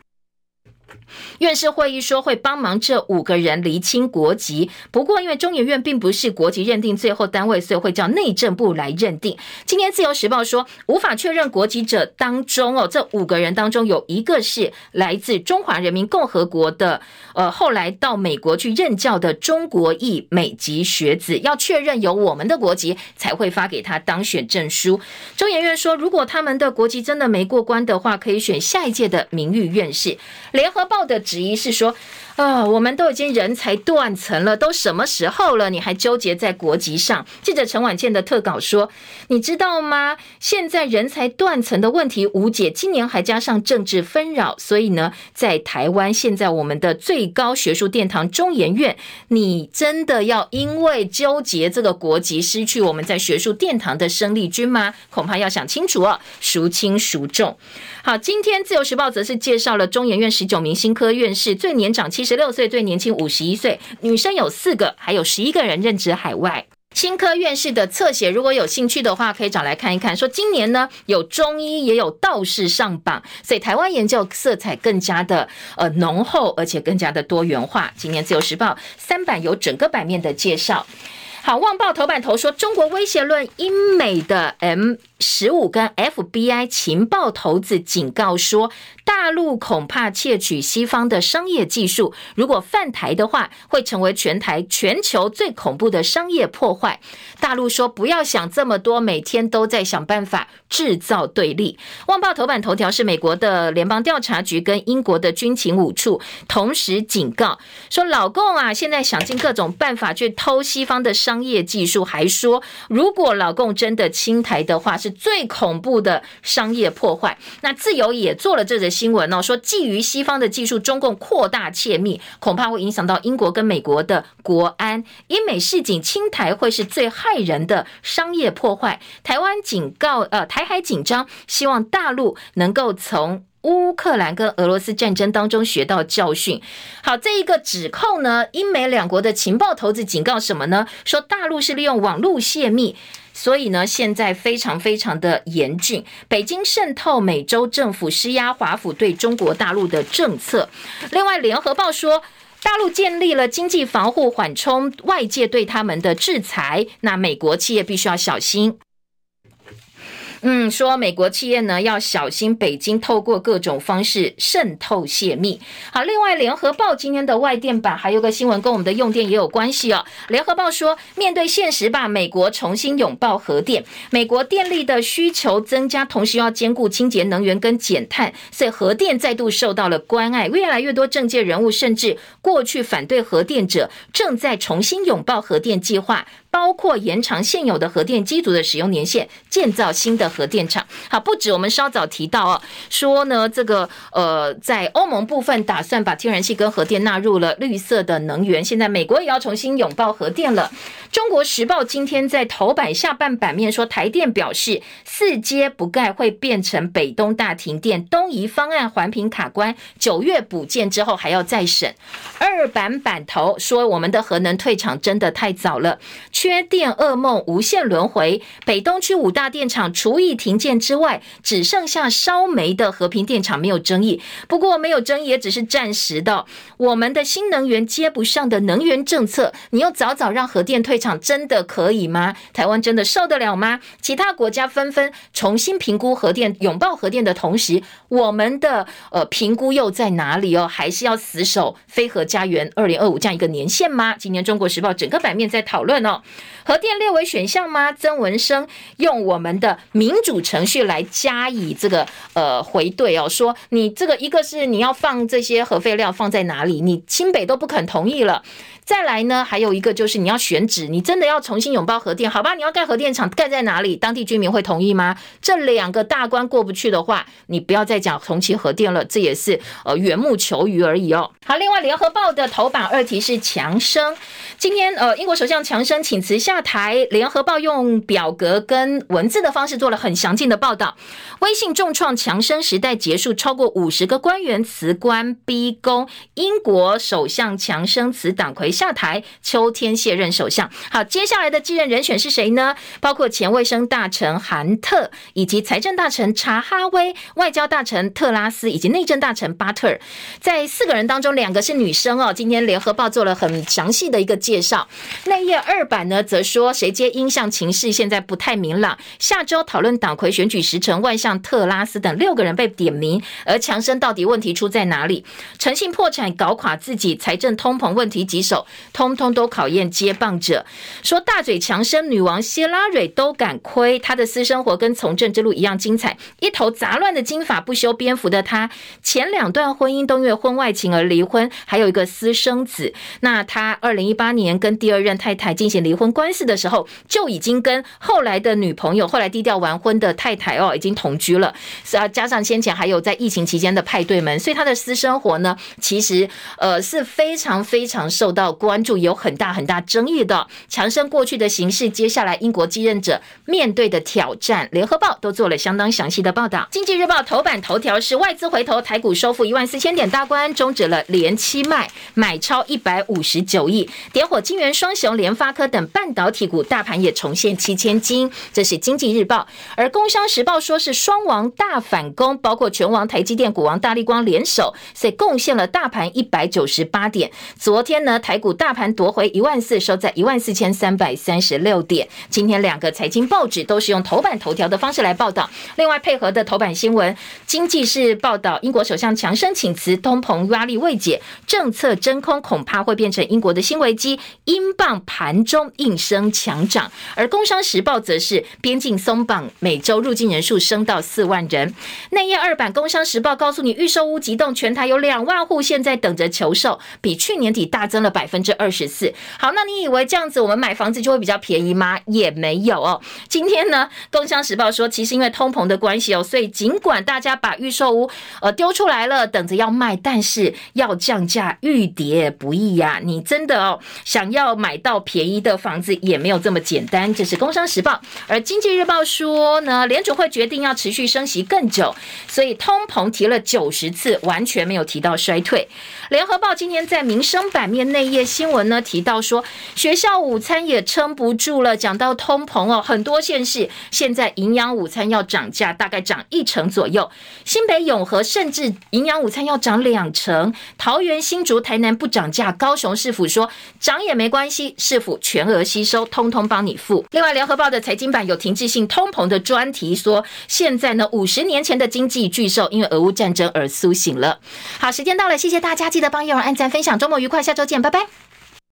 院士会议说会帮忙这五个人厘清国籍，不过因为中研院并不是国籍认定最后单位，所以会叫内政部来认定。今天自由时报说无法确认国籍者当中哦，这五个人当中有一个是来自中华人民共和国的，呃，后来到美国去任教的中国裔美籍学子，要确认有我们的国籍才会发给他当选证书。中研院说，如果他们的国籍真的没过关的话，可以选下一届的名誉院士。联合报的质疑是说。啊、我们都已经人才断层了，都什么时候了，你还纠结在国籍上？记者陈婉倩的特稿说，你知道吗？现在人才断层的问题无解，今年还加上政治纷扰，所以呢，在台湾现在我们的最高学术殿堂中研院，你真的要因为纠结这个国籍，失去我们在学术殿堂的生力军吗？恐怕要想清楚哦，孰轻孰重？好，今天自由时报则是介绍了中研院十九名新科院士，最年长七十六岁，最年轻五十一岁，女生有四个，还有十一个人任职海外。新科院士的侧写，如果有兴趣的话，可以找来看一看。说今年呢，有中医也有道士上榜，所以台湾研究色彩更加的呃浓厚，而且更加的多元化。今年自由时报三版有整个版面的介绍。好，旺报头版头说，中国威胁论英美的 M 十五跟 FBI 情报头子警告说，大陆恐怕窃取西方的商业技术，如果犯台的话，会成为全台全球最恐怖的商业破坏。大陆说不要想这么多，每天都在想办法制造对立。旺报头版头条是美国的联邦调查局跟英国的军情五处同时警告说，老共啊，现在想尽各种办法去偷西方的商。商业技术，还说如果老共真的侵台的话，是最恐怖的商业破坏。那自由也做了这则新闻哦，说觊觎西方的技术，中共扩大窃密，恐怕会影响到英国跟美国的国安。英美示警，侵台会是最害人的商业破坏。台湾警告，呃，台海紧张，希望大陆能够从。乌克兰跟俄罗斯战争当中学到教训。好，这一个指控呢，英美两国的情报头子警告什么呢？说大陆是利用网络泄密，所以呢，现在非常非常的严峻。北京渗透美洲政府，施压华府对中国大陆的政策。另外，联合报说，大陆建立了经济防护，缓冲外界对他们的制裁。那美国企业必须要小心。嗯，说美国企业呢要小心，北京透过各种方式渗透泄密。好，另外联合报今天的外电版还有个新闻跟我们的用电也有关系哦。联合报说，面对现实吧，美国重新拥抱核电。美国电力的需求增加，同时要兼顾清洁能源跟减碳，所以核电再度受到了关爱。越来越多政界人物，甚至过去反对核电者，正在重新拥抱核电计划。包括延长现有的核电机组的使用年限，建造新的核电厂。好，不止我们稍早提到哦，说呢，这个呃，在欧盟部分打算把天然气跟核电纳入了绿色的能源，现在美国也要重新拥抱核电了。中国时报今天在头版下半版面说，台电表示四阶不盖会变成北东大停电，东移方案环评卡关，九月补建之后还要再审。二版版头说，我们的核能退场真的太早了，缺电噩梦无限轮回。北东区五大电厂除役停建之外，只剩下烧煤的和平电厂没有争议。不过没有争议也只是暂时的。我们的新能源接不上的能源政策，你又早早让核电退场，真的可以吗？台湾真的受得了吗？其他国家纷纷重新评估核电，拥抱核电的同时，我们的呃评估又在哪里哦？还是要死守非核家园二零二五这样一个年限吗？今年中国时报整个版面在讨论哦，核电列为选项吗？曾文生用我们的民主程序来加以这个呃回对哦，说你这个一个是你要放这些核废料放在哪里？你清北都不肯同意了。再来呢，还有一个就是你要选址，你真的要重新拥抱核电，好吧？你要盖核电厂，盖在哪里？当地居民会同意吗？这两个大关过不去的话，你不要再讲重启核电了，这也是呃缘木求鱼而已哦。好，另外联合报的头版二题是强生，今天呃英国首相强生请辞下台，联合报用表格跟文字的方式做了很详尽的报道。微信重创强生时代结束，超过五十个官员辞官逼宫，英国首相强生辞党魁。下台，秋天卸任首相。好，接下来的继任人选是谁呢？包括前卫生大臣韩特，以及财政大臣查哈威、外交大臣特拉斯以及内政大臣巴特尔。在四个人当中，两个是女生哦。今天联合报做了很详细的一个介绍。内页二版呢，则说谁接英相情势现在不太明朗。下周讨论党魁选举时程，外相特拉斯等六个人被点名，而强生到底问题出在哪里？诚信破产，搞垮自己，财政通膨问题棘手。通通都考验接棒者，说大嘴强生女王谢拉蕊都敢亏，她的私生活跟从政之路一样精彩，一头杂乱的金发不修边幅的她，前两段婚姻都因为婚外情而离婚，还有一个私生子。那她二零一八年跟第二任太太进行离婚婚官司的时候，就已经跟后来的女朋友，后来低调完婚的太太哦，已经同居了。是啊，加上先前还有在疫情期间的派对门，所以他的私生活呢，其实呃是非常非常受到关注，有很大很大争议的强生过去的形势，接下来英国继任者面对的挑战，联合报都做了相当详细的报道。经济日报头版头条是外资回头，台股收复一万四千点大关，终止了连七卖，买超一百五十九亿，点火金圆双雄联发科等半导体股，大盘也重现七千金。这是经济日报，而工商时报说是双王大反攻，包括权王台积电、股王大立光联手，所以贡献了大盘一百九十八点。昨天呢，台股大盘。夺回一万四，收在一万四千三百三十六点。今天两个财经报纸都是用头版头条的方式来报道。另外配合的头版新闻，经济是报道英国首相强生请辞，通膨压力未解，政策真空恐怕会变成英国的新危机。英镑盘中应声强涨，而工商时报则是边境松绑，每周入境人数升到四万人。内页二版工商时报告诉你，预售屋急动，全台有两万户现在等着求售，比去年底大增了百分之二十。四，好，那你以为这样子我们买房子就会比较便宜吗？也没有哦。今天呢，《工商时报》说，其实因为通膨的关系哦，所以尽管大家把预售屋呃丢出来了，等着要卖，但是要降价欲跌不易呀、你真的哦想要买到便宜的房子也没有这么简单。这是《工商时报》，而《经济日报》说呢，联储会决定要持续升息更久，所以通膨提了九十次，完全没有提到衰退。《联合报》今天在民生版面内页新闻。呢提到说，学校午餐也撑不住了。讲到通膨哦，很多县市现在营养午餐要涨价，大概涨一成左右。新北永和甚至营养午餐要涨两成。桃园新竹台南不涨价，高雄市府说涨也没关系，市府全额吸收，通通帮你付。另外，联合报的财经版有停滞性通膨的专题，说现在呢五十年前的经济巨兽因为俄乌战争而苏醒了。好，时间到了，谢谢大家，记得帮叶儿按赞分享，周末愉快，下周见，拜拜。